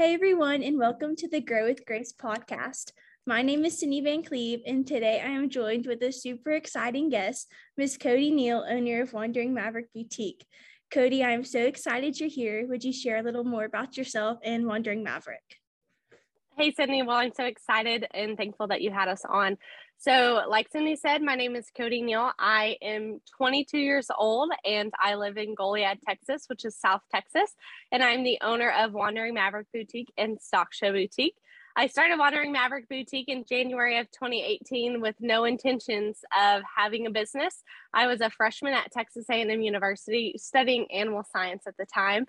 Hey everyone, and welcome to the Grow with Grace podcast. My name is Cindy Van Cleve, and today I am joined with a super exciting guest, Ms. Cody Neal, owner of Wandering Maverick Boutique. Cody, I am so excited you're here. Would you share a little more about yourself and Wandering Maverick? Hey, Sydney. Well, I'm so excited and thankful that you had us on. So, like Cindy said, my name is Cody Neal. I am 22 years old and I live in Goliad, Texas, which is South Texas. And I'm the owner of Wandering Maverick Boutique and Stock Show Boutique. I started Wandering Maverick Boutique in January of 2018 with no intentions of having a business. I was a freshman at Texas A&M University studying animal science at the time.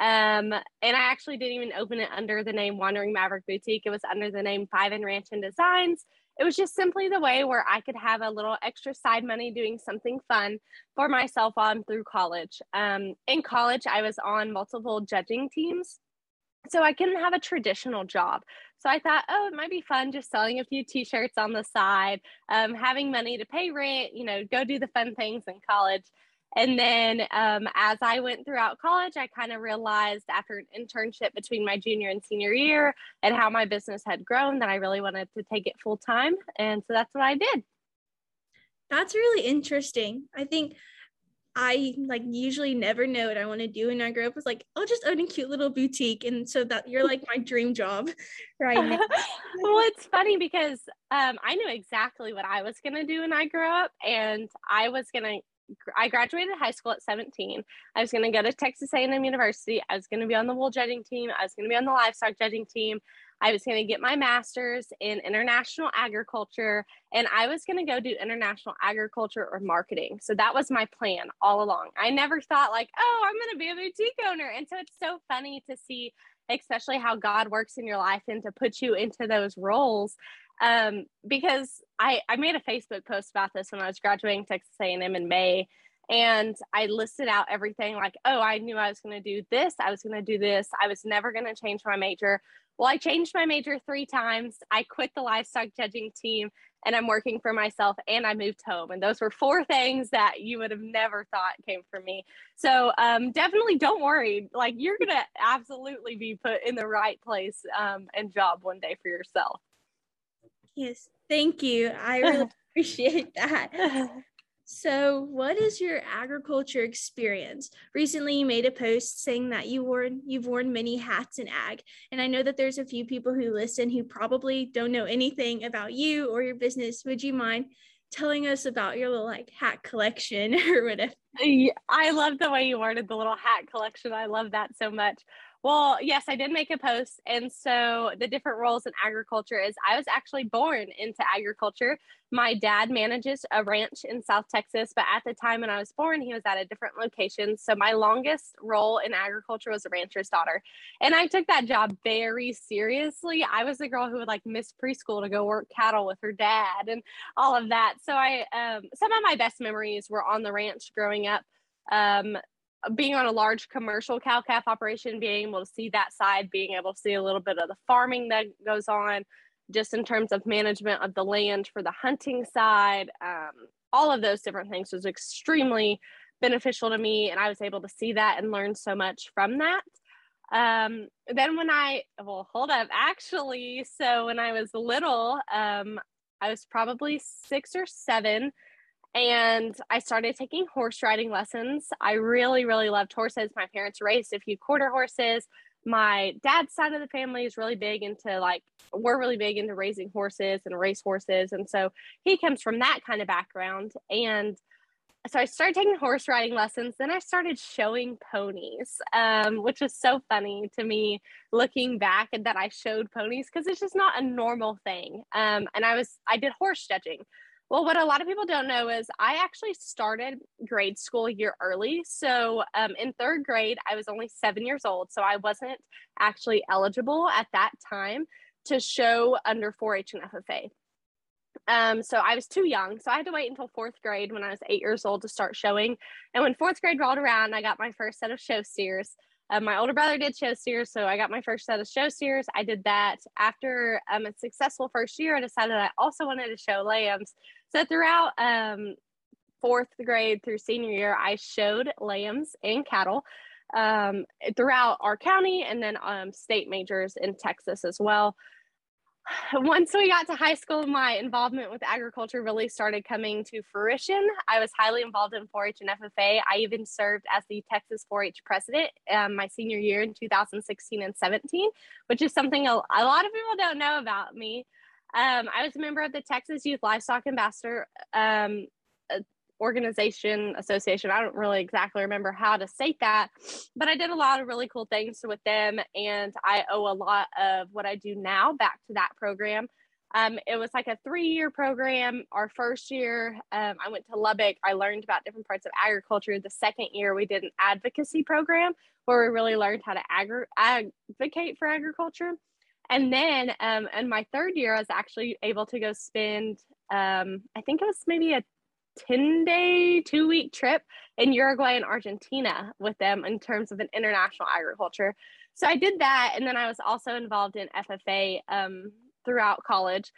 Um, and I actually didn't even open it under the name Wandering Maverick Boutique. It was under the name Five and Ranch and Designs it was just simply the way where I could have a little extra side money doing something fun for myself while I'm through college. Um, in college, I was on multiple judging teams. So I couldn't have a traditional job. So I thought, oh, it might be fun just selling a few t-shirts on the side, um, having money to pay rent, you know, go do the fun things in college. And then um, as I went throughout college, I kind of realized after an internship between my junior and senior year and how my business had grown that I really wanted to take it full time. And so that's what I did. That's really interesting. I think I like usually never know what I want to do. And I grew up was like, I'll just own a cute little boutique. And so that you're like my dream job right now. well, it's funny because um, I knew exactly what I was going to do when I grew up. And I was going to I graduated high school at 17. I was going to go to Texas A&M University. I was going to be on the wool judging team. I was going to be on the livestock judging team. I was going to get my master's in international agriculture and I was going to go do international agriculture or marketing. So that was my plan all along. I never thought like, "Oh, I'm going to be a boutique owner." And so it's so funny to see especially how God works in your life and to put you into those roles um, because I, I made a Facebook post about this when I was graduating Texas A&M in May. And I listed out everything like, oh, I knew I was going to do this. I was going to do this. I was never going to change my major. Well, I changed my major three times. I quit the livestock judging team and I'm working for myself and I moved home. And those were four things that you would have never thought came from me. So um, definitely don't worry. Like you're going to absolutely be put in the right place um, and job one day for yourself. Yes, thank you. I really appreciate that. So, what is your agriculture experience? Recently, you made a post saying that you worn you've worn many hats in ag, and I know that there's a few people who listen who probably don't know anything about you or your business. Would you mind telling us about your little like hat collection or whatever? I love the way you worded the little hat collection. I love that so much. Well, yes, I did make a post. And so the different roles in agriculture is I was actually born into agriculture. My dad manages a ranch in South Texas, but at the time when I was born, he was at a different location. So my longest role in agriculture was a rancher's daughter. And I took that job very seriously. I was the girl who would like miss preschool to go work cattle with her dad and all of that. So I, um, some of my best memories were on the ranch growing up. Um, being on a large commercial cow calf operation, being able to see that side, being able to see a little bit of the farming that goes on, just in terms of management of the land for the hunting side, um, all of those different things was extremely beneficial to me. And I was able to see that and learn so much from that. Um, then when I, well, hold up, actually, so when I was little, um, I was probably six or seven and I started taking horse riding lessons. I really, really loved horses. My parents raised a few quarter horses. My dad's side of the family is really big into like, we're really big into raising horses and race horses. And so he comes from that kind of background. And so I started taking horse riding lessons. Then I started showing ponies, um, which was so funny to me looking back and that I showed ponies because it's just not a normal thing. Um, and I was, I did horse judging. Well, what a lot of people don't know is I actually started grade school a year early. So um, in third grade, I was only seven years old. So I wasn't actually eligible at that time to show under 4 H and FFA. Um, so I was too young. So I had to wait until fourth grade when I was eight years old to start showing. And when fourth grade rolled around, I got my first set of show steers. Um, my older brother did show steers, so I got my first set of show steers. I did that after um, a successful first year. I decided I also wanted to show lambs. So throughout um, fourth grade through senior year, I showed lambs and cattle. um, throughout our county and then um, state majors in Texas as well. Once we got to high school, my involvement with agriculture really started coming to fruition. I was highly involved in 4 H and FFA. I even served as the Texas 4 H president um, my senior year in 2016 and 17, which is something a, a lot of people don't know about me. Um, I was a member of the Texas Youth Livestock Ambassador um, organization association i don't really exactly remember how to state that but i did a lot of really cool things with them and i owe a lot of what i do now back to that program. Um, it was like a three year program our first year um, i went to lubbock i learned about different parts of agriculture. The second year we did an advocacy program where we really learned how to agri- advocate for agriculture. And then um, in my third year i was actually able to go spend um, i think it was maybe a 10 day, two week trip in Uruguay and Argentina with them in terms of an international agriculture. So I did that. And then I was also involved in FFA um, throughout college.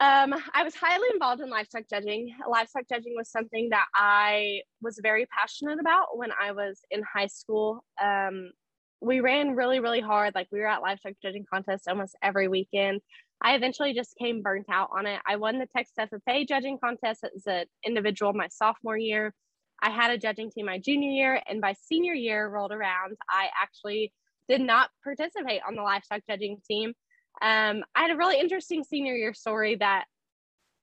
Um, I was highly involved in livestock judging. Livestock judging was something that I was very passionate about when I was in high school. Um, we ran really, really hard. Like we were at livestock judging contests almost every weekend. I eventually just came burnt out on it. I won the Texas FFA judging contest as an individual my sophomore year. I had a judging team my junior year, and by senior year rolled around, I actually did not participate on the livestock judging team. Um, I had a really interesting senior year story that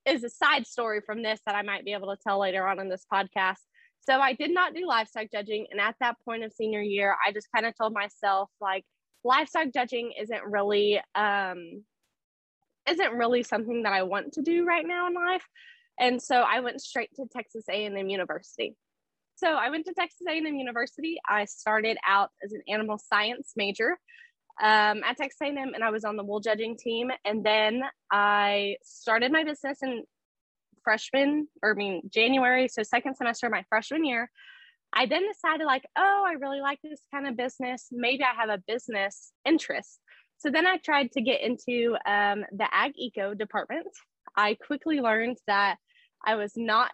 is a side story from this that I might be able to tell later on in this podcast. So I did not do livestock judging. And at that point of senior year, I just kind of told myself, like, livestock judging isn't really um, isn't really something that I want to do right now in life. And so I went straight to Texas A&M University. So I went to Texas A&M University. I started out as an animal science major um, at Texas A&M, and I was on the wool judging team. And then I started my business in freshman, or I mean January, so second semester of my freshman year. I then decided like, oh, I really like this kind of business. Maybe I have a business interest. So then I tried to get into um, the ag eco department. I quickly learned that I was not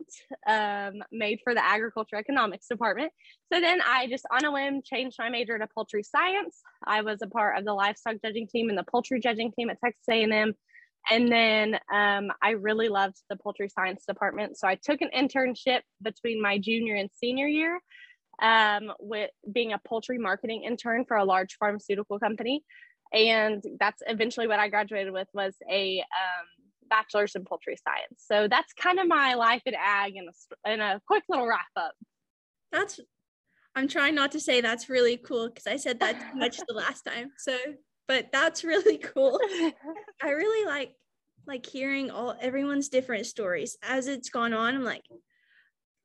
um, made for the agriculture economics department. So then I just on a whim changed my major to poultry science. I was a part of the livestock judging team and the poultry judging team at Texas A&M. And then um, I really loved the poultry science department. So I took an internship between my junior and senior year um, with being a poultry marketing intern for a large pharmaceutical company and that's eventually what I graduated with was a um, bachelor's in poultry science. So that's kind of my life in ag in a, in a quick little wrap up. That's I'm trying not to say that's really cool because I said that too much the last time. So, but that's really cool. I really like like hearing all everyone's different stories as it's gone on. I'm like,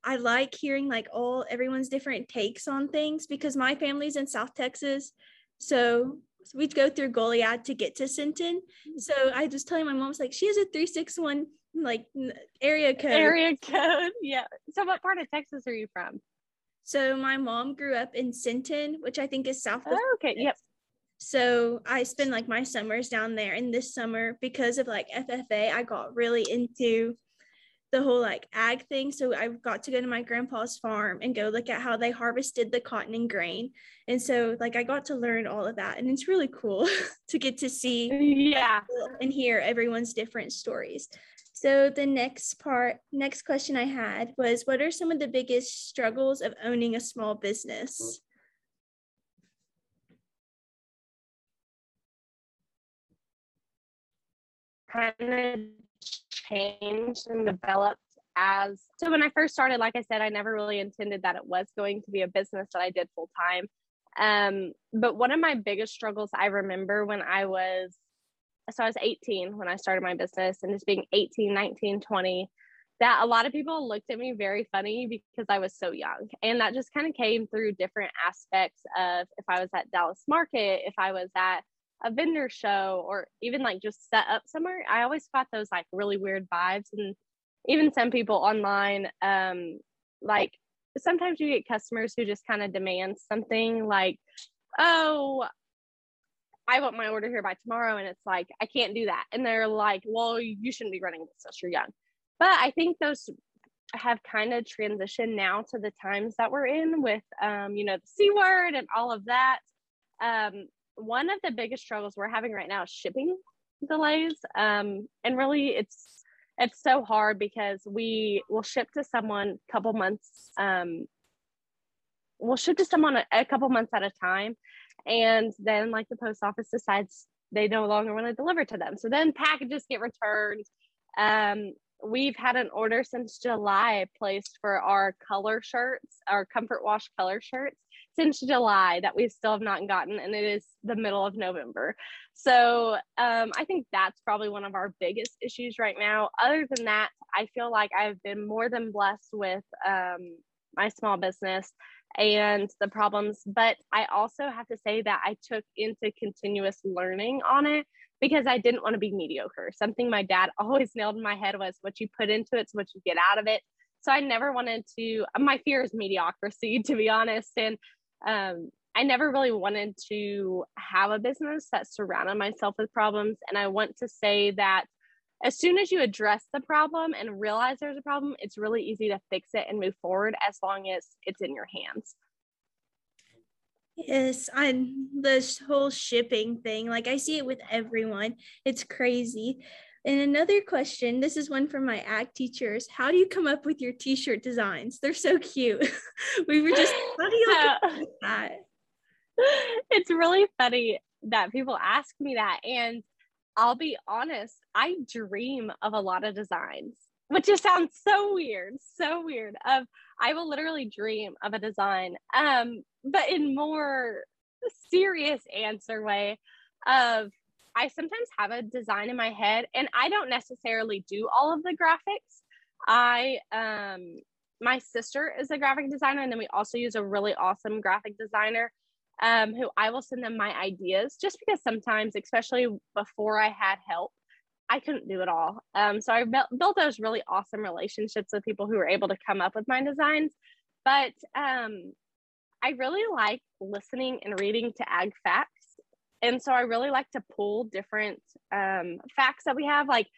I like hearing like all everyone's different takes on things because my family's in South Texas. So we'd go through Goliad to get to Sinton. Mm. So I was telling my mom, was like, she has a 361 like area code. Area code. Yeah. So what part of Texas are you from? So my mom grew up in Sinton, which I think is south of oh, okay. Yep. So I spend like my summers down there. And this summer, because of like FFA, I got really into the whole like ag thing. So I got to go to my grandpa's farm and go look at how they harvested the cotton and grain. And so like I got to learn all of that. And it's really cool to get to see yeah and hear everyone's different stories. So the next part, next question I had was what are some of the biggest struggles of owning a small business? Kind of changed and developed as so when I first started, like I said, I never really intended that it was going to be a business that I did full time. Um, but one of my biggest struggles I remember when I was so I was 18 when I started my business and just being 18, 19, 20, that a lot of people looked at me very funny because I was so young. And that just kind of came through different aspects of if I was at Dallas Market, if I was at a vendor show or even like just set up somewhere. I always got those like really weird vibes and even some people online um like sometimes you get customers who just kind of demand something like oh i want my order here by tomorrow and it's like i can't do that and they're like well you shouldn't be running this since you're young. But i think those have kind of transitioned now to the times that we're in with um, you know the c word and all of that. Um, one of the biggest struggles we're having right now is shipping delays. Um, and really it's it's so hard because we will ship to someone a couple months um, we'll ship to someone a, a couple months at a time. And then like the post office decides they no longer want to deliver to them. So then packages get returned. Um, we've had an order since July placed for our color shirts, our comfort wash color shirts since July that we still have not gotten, and it is the middle of November. So um, I think that's probably one of our biggest issues right now. Other than that, I feel like I've been more than blessed with um, my small business and the problems, but I also have to say that I took into continuous learning on it because I didn't want to be mediocre. Something my dad always nailed in my head was what you put into it's what you get out of it. So I never wanted to, my fear is mediocrity, to be honest. And um, I never really wanted to have a business that surrounded myself with problems. And I want to say that as soon as you address the problem and realize there's a problem, it's really easy to fix it and move forward as long as it's in your hands. Yes, I this whole shipping thing, like I see it with everyone. It's crazy. And another question, this is one from my ag teachers. How do you come up with your t-shirt designs? They're so cute. we were just how do you come up that? It's really funny that people ask me that and I'll be honest, I dream of a lot of designs, which just sounds so weird, so weird. Of I will literally dream of a design. Um, but in more serious answer way of I sometimes have a design in my head and I don't necessarily do all of the graphics. I um my sister is a graphic designer and then we also use a really awesome graphic designer um, who I will send them my ideas just because sometimes, especially before I had help, I couldn't do it all. Um, so I built, those really awesome relationships with people who were able to come up with my designs. But um, I really like listening and reading to ag facts. And so I really like to pull different um, facts that we have. Like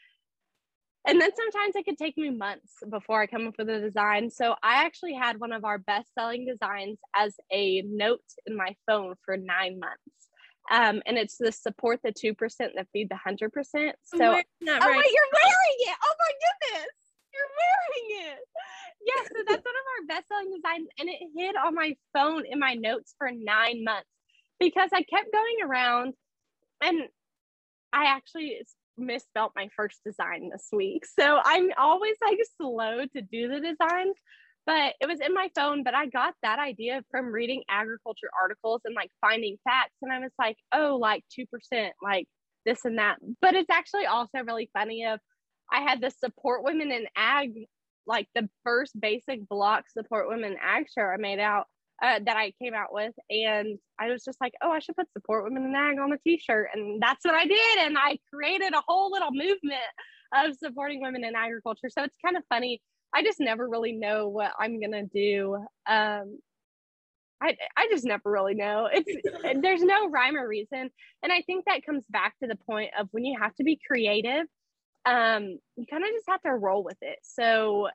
and then sometimes it could take me months before I come up with a design. So I actually had one of our best selling designs as a note in my phone for nine months. Um, and it's the support the 2% that feed the 100%. So, oh, right. wait, you're wearing it. Oh my goodness. You're wearing it. Yeah. So that's one of our best selling designs. And it hid on my phone in my notes for nine months because I kept going around and I actually misspelt my first design this week. So I'm always like slow to do the designs, but it was in my phone. But I got that idea from reading agriculture articles and like finding facts. And I was like, oh, like 2%, like this and that. But it's actually also really funny of I had the support women in ag, like the first basic block support women ag shirt I made out uh, that I came out with. And I was just like, oh, I should put support women in ag on the t shirt. And that's what I did. And I created a whole little movement of supporting women in agriculture. So it's kind of funny. I just never really know what I'm going to do. Um, I, I just never really know. It's there's no rhyme or reason. And I think that comes back to the point of when you have to be creative, um, you kind of just have to roll with it. So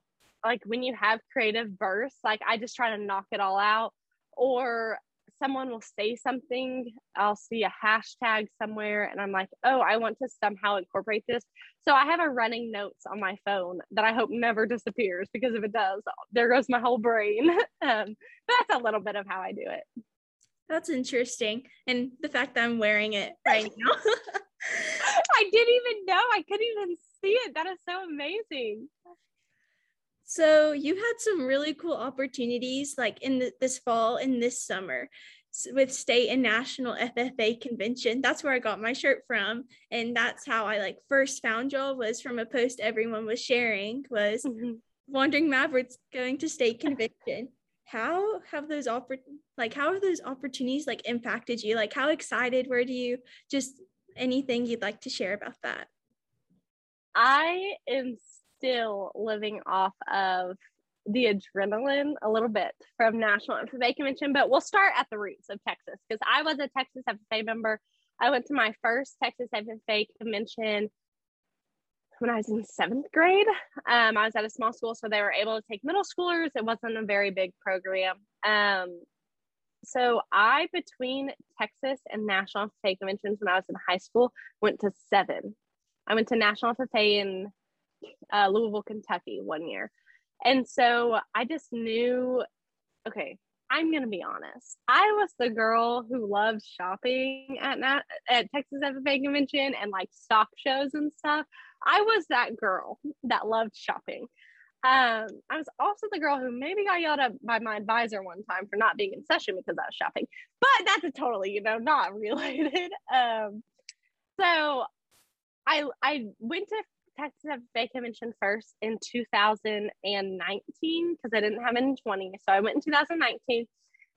like when you have creative verse, like I just try to knock it all out. Or someone will say something, I'll see a hashtag somewhere, and I'm like, oh, I want to somehow incorporate this. So I have a running notes on my phone that I hope never disappears because if it does, there goes my whole brain. um, but that's a little bit of how I do it. That's interesting. And the fact that I'm wearing it right now. I didn't even know. I couldn't even see it. That is so amazing. So you had some really cool opportunities like in the, this fall and this summer with state and national FFA convention. That's where I got my shirt from. And that's how I like first found y'all was from a post everyone was sharing was mm-hmm. Wandering Mavericks going to state convention. How have those oppor- like how have those opportunities like impacted you? Like how excited were you? Just anything you'd like to share about that? I am still living off of the adrenaline a little bit from National FFA Convention, but we'll start at the roots of Texas because I was a Texas FFA member. I went to my first Texas FFA convention when I was in seventh grade. Um, I was at a small school, so they were able to take middle schoolers. It wasn't a very big program. Um, so I, between Texas and National FFA conventions when I was in high school, went to seven. I went to National FFA in uh, Louisville, Kentucky one year. And so I just knew, okay, I'm gonna be honest. I was the girl who loved shopping at Nat- at Texas FFA convention and like stock shows and stuff. I was that girl that loved shopping. Um, I was also the girl who maybe got yelled at by my advisor one time for not being in session because I was shopping, but that's a totally, you know, not related. Um, so I I went to Texas FFA convention first in 2019 because I didn't have it in 20. So I went in 2019.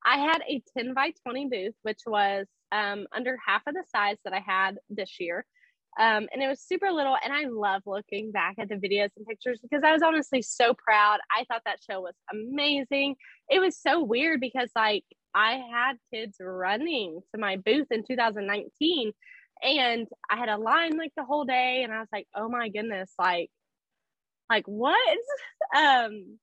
I had a 10 by 20 booth, which was um, under half of the size that I had this year. Um, and it was super little. And I love looking back at the videos and pictures because I was honestly so proud. I thought that show was amazing. It was so weird because, like, I had kids running to my booth in 2019 and I had a line like the whole day and I was like, oh my goodness, like, like what? Um,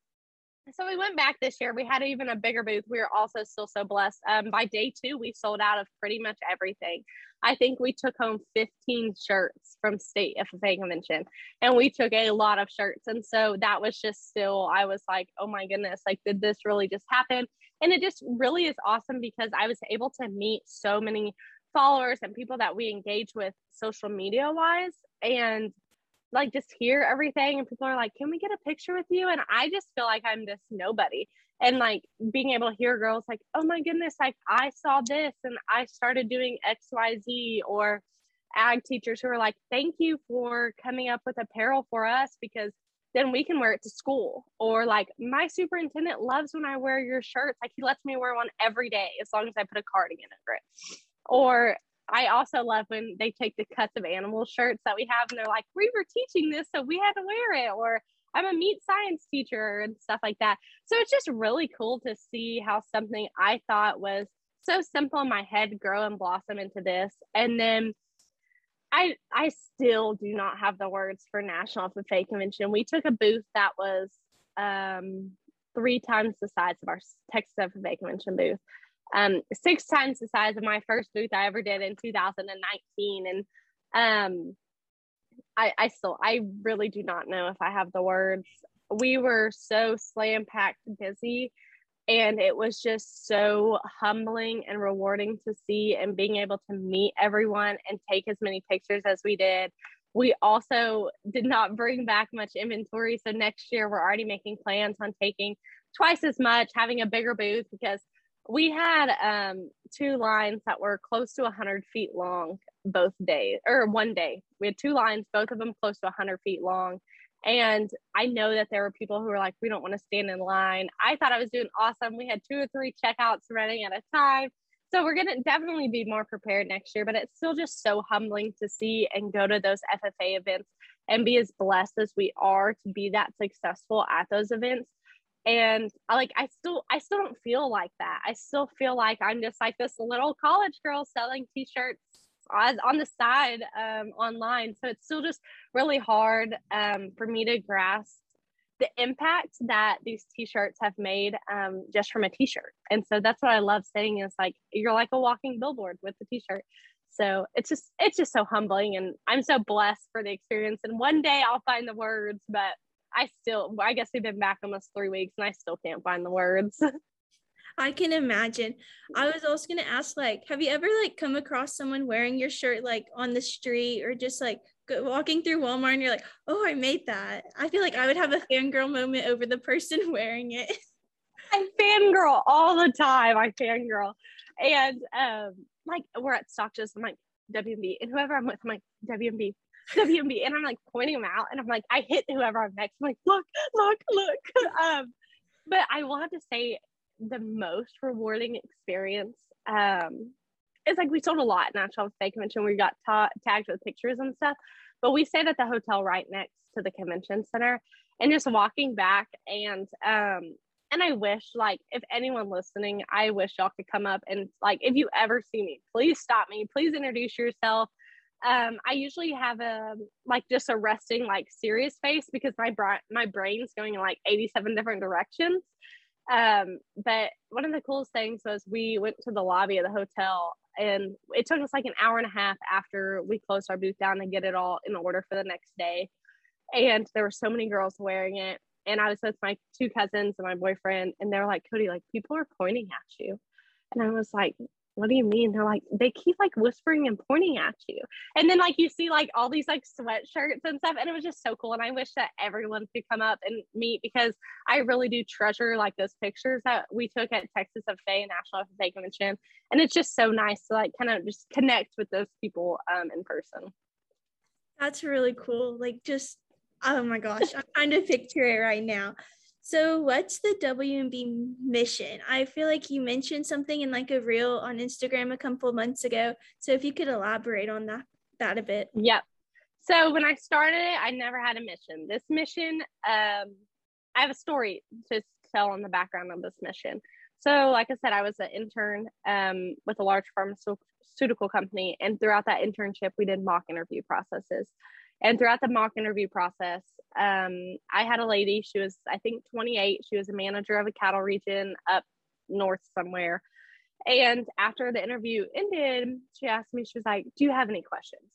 so we went back this year. We had even a bigger booth. We were also still so blessed. Um, by day two, we sold out of pretty much everything. I think we took home 15 shirts from state FFA convention and we took a lot of shirts. And so that was just still, I was like, oh my goodness, like, did this really just happen? And it just really is awesome because I was able to meet so many followers and people that we engage with social media wise and like just hear everything and people are like can we get a picture with you? And i just feel like i'm this nobody. And like being able to hear girls like oh my goodness like i saw this and i started doing xyz or ag teachers who are like thank you for coming up with apparel for us because then we can wear it to school. Or like my superintendent loves when i wear your shirts. Like he lets me wear one every day as long as i put a cardigan over it or I also love when they take the cuts of animal shirts that we have and they're like, we were teaching this, so we had to wear it. Or I'm a meat science teacher and stuff like that. So it's just really cool to see how something I thought was so simple in my head grow and blossom into this. And then I I still do not have the words for National FFA Convention. We took a booth that was um, three times the size of our Texas FFA Convention booth um, six times the size of my first booth I ever did in 2019. And um, I, I still, I really do not know if I have the words. We were so slam packed busy, and it was just so humbling and rewarding to see and being able to meet everyone and take as many pictures as we did. We also did not bring back much inventory. So next year, we're already making plans on taking twice as much, having a bigger booth because we had um, two lines that were close to 100 feet long both days or one day. We had two lines both of them close to 100 feet long. And i know that there were people who were like we don't want to stand in line. I thought i was doing awesome. We had two or three checkouts running at a time. So we're going to definitely be more prepared next year but it's still just so humbling to see and go to those ffa events and be as blessed as we are to be that successful at those events and I like I still I still don't feel like that. I still feel like I'm just like this little college girl selling t-shirts on, on the side um, online. So it's still just really hard um, for me to grasp the impact that these t-shirts have made um, just from a t-shirt. And so that's what I love saying is like you're like a walking billboard with the t-shirt. So it's just it's just so humbling and I'm so blessed for the experience. And one day I'll find the words, but I still, I guess we've been back almost three weeks and I still can't find the words. I can imagine. I was also gonna ask, like, have you ever like come across someone wearing your shirt like on the street or just like go, walking through Walmart and you're like, oh, I made that. I feel like I would have a fangirl moment over the person wearing it. I fangirl all the time. I fangirl, and um, like we're at Stock Just, I'm like WMB, and whoever I'm with, I'm like WMB, WMB, and I'm like pointing them out, and I'm like, I hit whoever I'm next. I'm like, look, look, look. um, but I will have to say the most rewarding experience um, is like we sold a lot at National FFA Convention. We got ta- tagged with pictures and stuff, but we stayed at the hotel right next to the convention center, and just walking back and um, and I wish like if anyone listening, I wish y'all could come up and like if you ever see me, please stop me, please introduce yourself um, I usually have a like just a resting like serious face because my bra- my brain's going in like 87 different directions. Um, but one of the coolest things was we went to the lobby of the hotel and it took us like an hour and a half after we closed our booth down to get it all in order for the next day. And there were so many girls wearing it. And I was with my two cousins and my boyfriend, and they're like, Cody, like people are pointing at you. And I was like, what do you mean? They're like, they keep like whispering and pointing at you. And then like you see like all these like sweatshirts and stuff. And it was just so cool. And I wish that everyone could come up and meet because I really do treasure like those pictures that we took at Texas FFA National FFA Convention. And it's just so nice to like kind of just connect with those people um in person. That's really cool. Like just oh my gosh, I'm trying to picture it right now. So, what's the WMB mission? I feel like you mentioned something in like a reel on Instagram a couple months ago. So, if you could elaborate on that that a bit. Yep. So, when I started it, I never had a mission. This mission, um, I have a story to tell on the background of this mission. So, like I said, I was an intern um, with a large pharmaceutical company, and throughout that internship, we did mock interview processes. And throughout the mock interview process, um, I had a lady, she was, I think, 28. She was a manager of a cattle region up north somewhere. And after the interview ended, she asked me, she was like, Do you have any questions?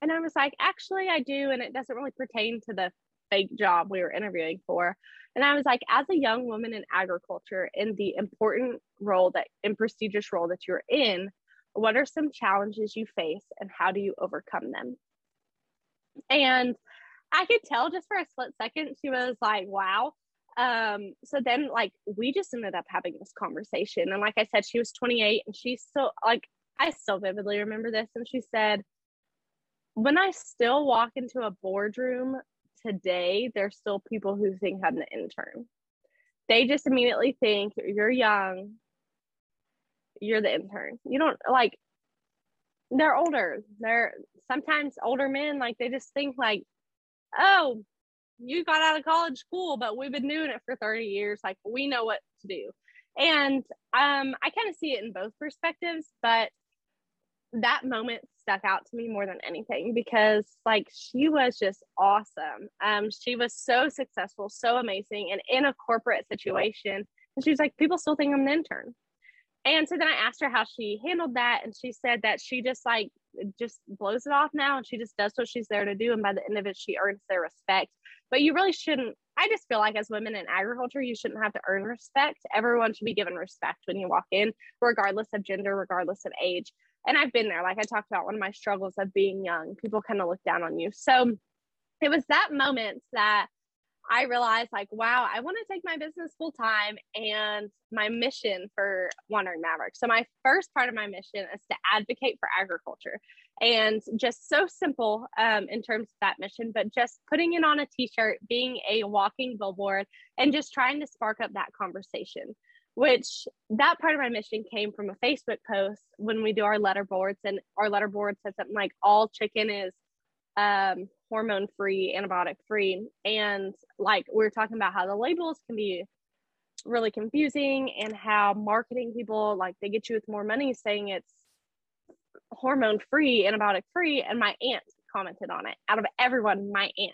And I was like, Actually, I do. And it doesn't really pertain to the fake job we were interviewing for. And I was like, As a young woman in agriculture, in the important role that, in prestigious role that you're in, what are some challenges you face and how do you overcome them? And I could tell just for a split second, she was like, wow. Um, so then like we just ended up having this conversation. And like I said, she was 28 and she's still like, I still vividly remember this. And she said, when I still walk into a boardroom today, there's still people who think I'm the intern. They just immediately think you're young, you're the intern. You don't like they're older. They're sometimes older men, like they just think like, oh, you got out of college school, but we've been doing it for 30 years. Like we know what to do. And um, I kind of see it in both perspectives, but that moment stuck out to me more than anything because like she was just awesome. Um, she was so successful, so amazing, and in a corporate situation. And she was like, people still think I'm an intern. And so then I asked her how she handled that. And she said that she just like just blows it off now and she just does what she's there to do. And by the end of it, she earns their respect. But you really shouldn't, I just feel like as women in agriculture, you shouldn't have to earn respect. Everyone should be given respect when you walk in, regardless of gender, regardless of age. And I've been there. Like I talked about one of my struggles of being young, people kind of look down on you. So it was that moment that I realized like, wow, I want to take my business full time and my mission for Wandering Maverick. So my first part of my mission is to advocate for agriculture and just so simple um, in terms of that mission, but just putting it on a t-shirt, being a walking billboard and just trying to spark up that conversation which that part of my mission came from a Facebook post when we do our letter boards and our letter board said something like all chicken is um, hormone free, antibiotic free. And like we are talking about how the labels can be really confusing and how marketing people like they get you with more money saying it's hormone free, antibiotic free. And my aunt commented on it out of everyone, my aunt.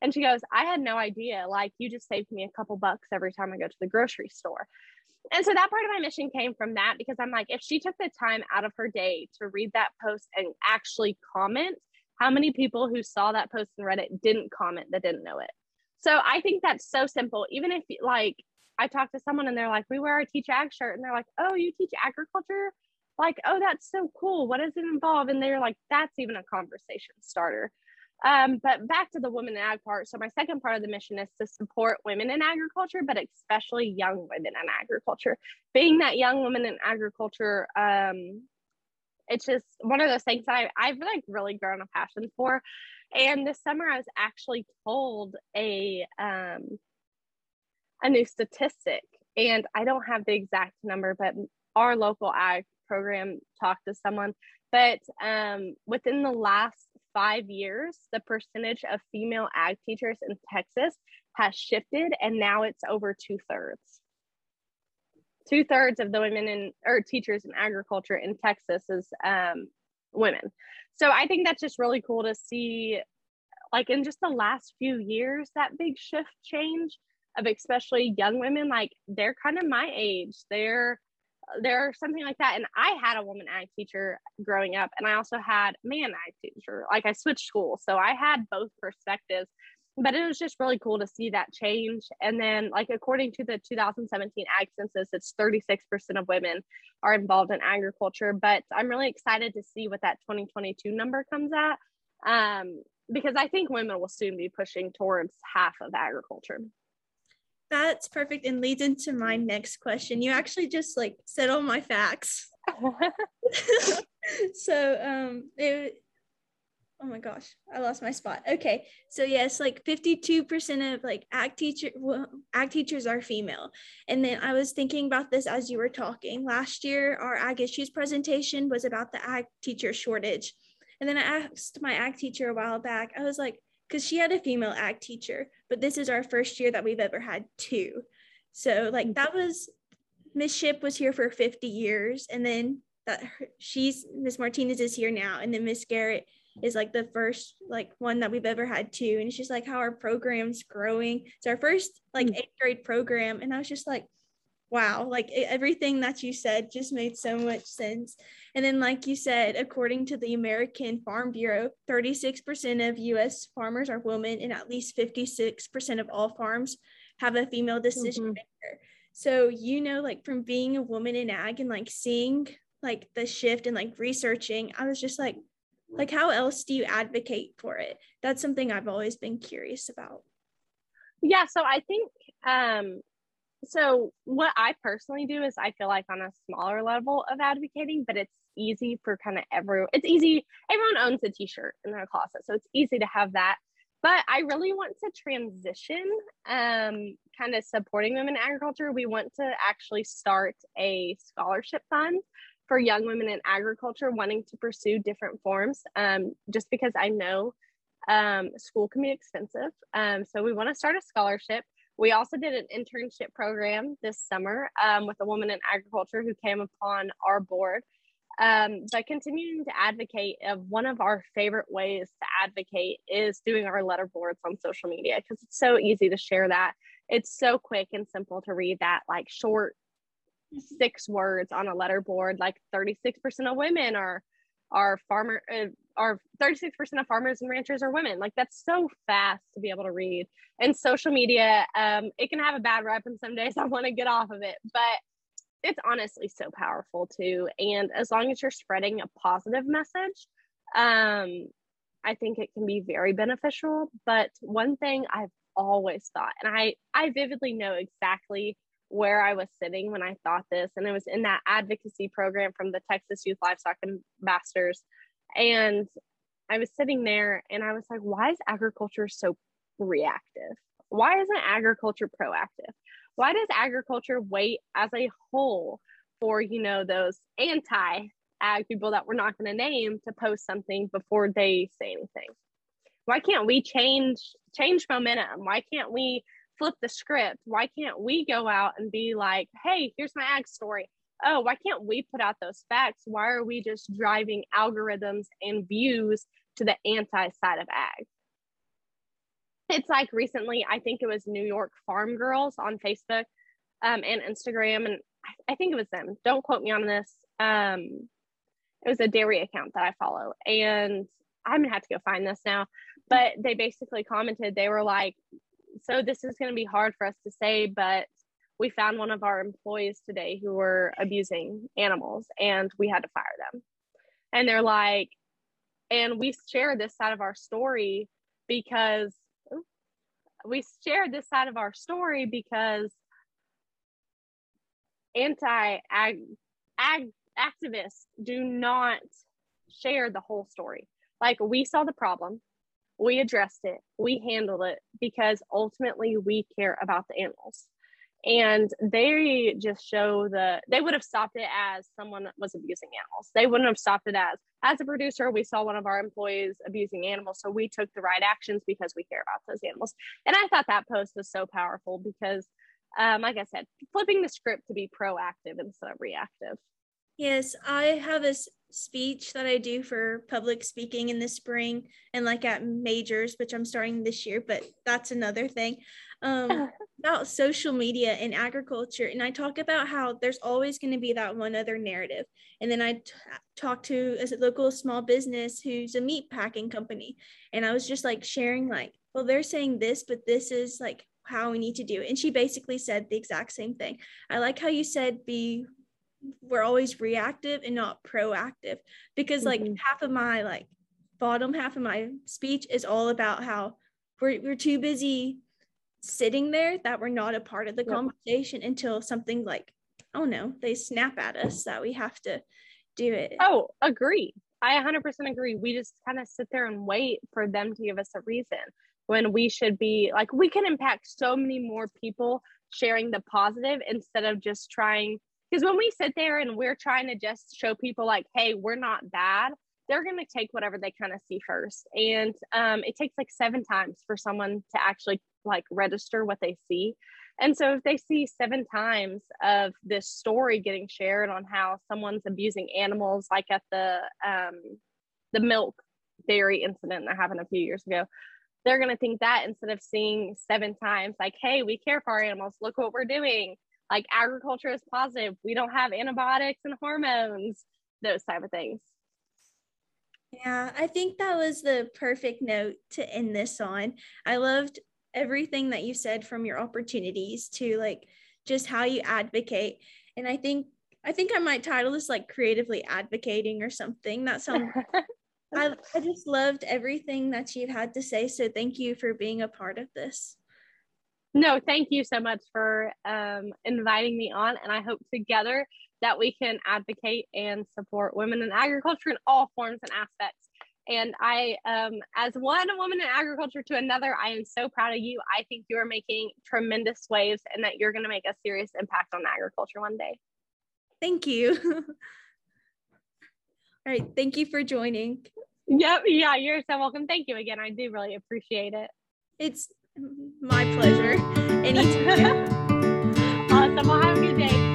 And she goes, I had no idea. Like, you just saved me a couple bucks every time I go to the grocery store. And so that part of my mission came from that because I'm like, if she took the time out of her day to read that post and actually comment, how many people who saw that post and read it didn't comment that didn't know it? So I think that's so simple. Even if like I talk to someone and they're like, we wear our teach ag shirt and they're like, oh, you teach agriculture? Like, oh, that's so cool. What does it involve? And they're like, that's even a conversation starter. Um, but back to the women in ag part. So my second part of the mission is to support women in agriculture, but especially young women in agriculture. Being that young women in agriculture, um, it's just one of those things that I, I've like really grown a passion for. And this summer I was actually told a um a new statistic and I don't have the exact number, but our local ag program talked to someone. But um, within the last five years, the percentage of female ag teachers in Texas has shifted, and now it's over two thirds two thirds of the women in or teachers in agriculture in Texas is um, women. So I think that's just really cool to see, like in just the last few years, that big shift change of especially young women. Like they're kind of my age. They're they're something like that. And I had a woman ag teacher growing up, and I also had man ag teacher. Like I switched schools, so I had both perspectives but it was just really cool to see that change. And then, like, according to the 2017 Ag Census, it's 36% of women are involved in agriculture. But I'm really excited to see what that 2022 number comes at um, because I think women will soon be pushing towards half of agriculture. That's perfect and leads into my next question. You actually just like said all my facts. so um it oh my gosh i lost my spot. Okay so yes like 52% of like ag teacher well, ag teachers are female. And then i was thinking about this as you were talking. Last year our ag issues presentation was about the ag teacher shortage. And then i asked my ag teacher a while back i was like because she had a female ag teacher but this is our first year that we've ever had two. So like that was miss ship was here for 50 years and then that her, she's miss martinez is here now and then miss garrett is like the first like one that we've ever had too. And it's just like how our program's growing. It's our first like mm. eighth grade program. And I was just like, wow, like everything that you said just made so much sense. And then, like you said, according to the American Farm Bureau, 36% of US farmers are women, and at least 56% of all farms have a female decision mm-hmm. maker. So, you know, like from being a woman in ag and like seeing like the shift and like researching, I was just like, like how else do you advocate for it? That's something i've always been curious about. Yeah so i think um so what i personally do is i feel like on a smaller level of advocating but it's easy for kind of everyone it's easy everyone owns a t-shirt in their closet so it's easy to have that. But i really want to transition um kind of supporting women in agriculture. We want to actually start a scholarship fund for young women in agriculture wanting to pursue different forms um, just because I know um, school can be expensive. Um, so we want to start a scholarship. We also did an internship program this summer um, with a woman in agriculture who came upon our board. Um, but continuing to advocate of one of our favorite ways to advocate is doing our letter boards on social media because it's so easy to share that. It's so quick and simple to read that like short six words on a letter board like 36% of women are are farmer uh, are 36% of farmers and ranchers are women. Like that's so fast to be able to read. And social media um it can have a bad rep and some days i want to get off of it but it's honestly so powerful too. And as long as you're spreading a positive message um i think it can be very beneficial. But one thing i've always thought and i i vividly know exactly where I was sitting when I thought this. And it was in that advocacy program from the Texas Youth Livestock Ambassadors. And I was sitting there and I was like, why is agriculture so reactive? Why isn't agriculture proactive? Why does agriculture wait as a whole for, you know, those anti ag people that we're not going to name to post something before they say anything? Why can't we change change momentum? Why can't we flip the script. Why can't we go out and be like, hey, here's my ag story? Oh, why can't we put out those facts? Why are we just driving algorithms and views to the anti side of ag? It's like recently, I think it was New York Farm Girls on Facebook um, and Instagram, and I, think it was them. Don't quote me on this. Um, it was a dairy account that I follow, and I'm gonna have to go find this now. But they basically commented, they were like, so this is going to be hard for us to say, but we found one of our employees today who were abusing animals and we had to fire them. And they're like, and we share this side of our story because we shared this side of our story because anti ag, activists do not share the whole story. Like we saw the problem, we addressed it, we handled it because ultimately we care about the animals. And they just show the, they would have stopped it as someone was abusing animals. They wouldn't have stopped it as, as a producer, we saw one of our employees abusing animals. So we took the right actions because we care about those animals. And I thought that post was so powerful because, um, like I said, flipping the script to be proactive instead of reactive. Yes, I have a speech that I do for public speaking in the spring and like at majors, which I'm starting this year, but that's another thing. Um, about social media and agriculture. And I talk about how there's always going to be that one other narrative. And then I t- talk to a local small business who's a meat packing company. And I was just like sharing, like, well, they're saying this, but this is like how we need to do it. And she basically said the exact same thing. I like how you said be we're always reactive and not proactive because like mm-hmm. half of my like bottom half of my speech is all about how we're, we're too busy sitting there that we're not a part of the yep. conversation until something like oh no they snap at us that we have to do it oh agree i 100% agree we just kind of sit there and wait for them to give us a reason when we should be like we can impact so many more people sharing the positive instead of just trying because when we sit there and we're trying to just show people like hey we're not bad they're going to take whatever they kind of see first. And um, it takes like seven times for someone to actually like register what they see. And so if they see seven times of this story getting shared on how someone's abusing animals like at the um, the milk dairy incident that happened a few years ago they're going to think that instead of seeing seven times like hey we care for our animals look what we're doing like agriculture is positive. We don't have antibiotics and hormones those type of things. Yeah i think that was the perfect note to end this on. I loved everything that you said from your opportunities to like just how you advocate. And i think i think i might title this like creatively advocating or something. That sounds I, I just loved everything that you've had to say. So thank you for being a part of this no, thank you so much for um, inviting me on. And I hope together that we can advocate and support women in agriculture in all forms and aspects. And I, um, as one woman in agriculture to another, I am so proud of you. I think you are making tremendous waves and that you're going to make a serious impact on agriculture one day. Thank you. all right. Thank you for joining. Yep. Yeah, you're so welcome. Thank you again. I do really appreciate it. It's my pleasure. Anytime. awesome. Well, have a good day.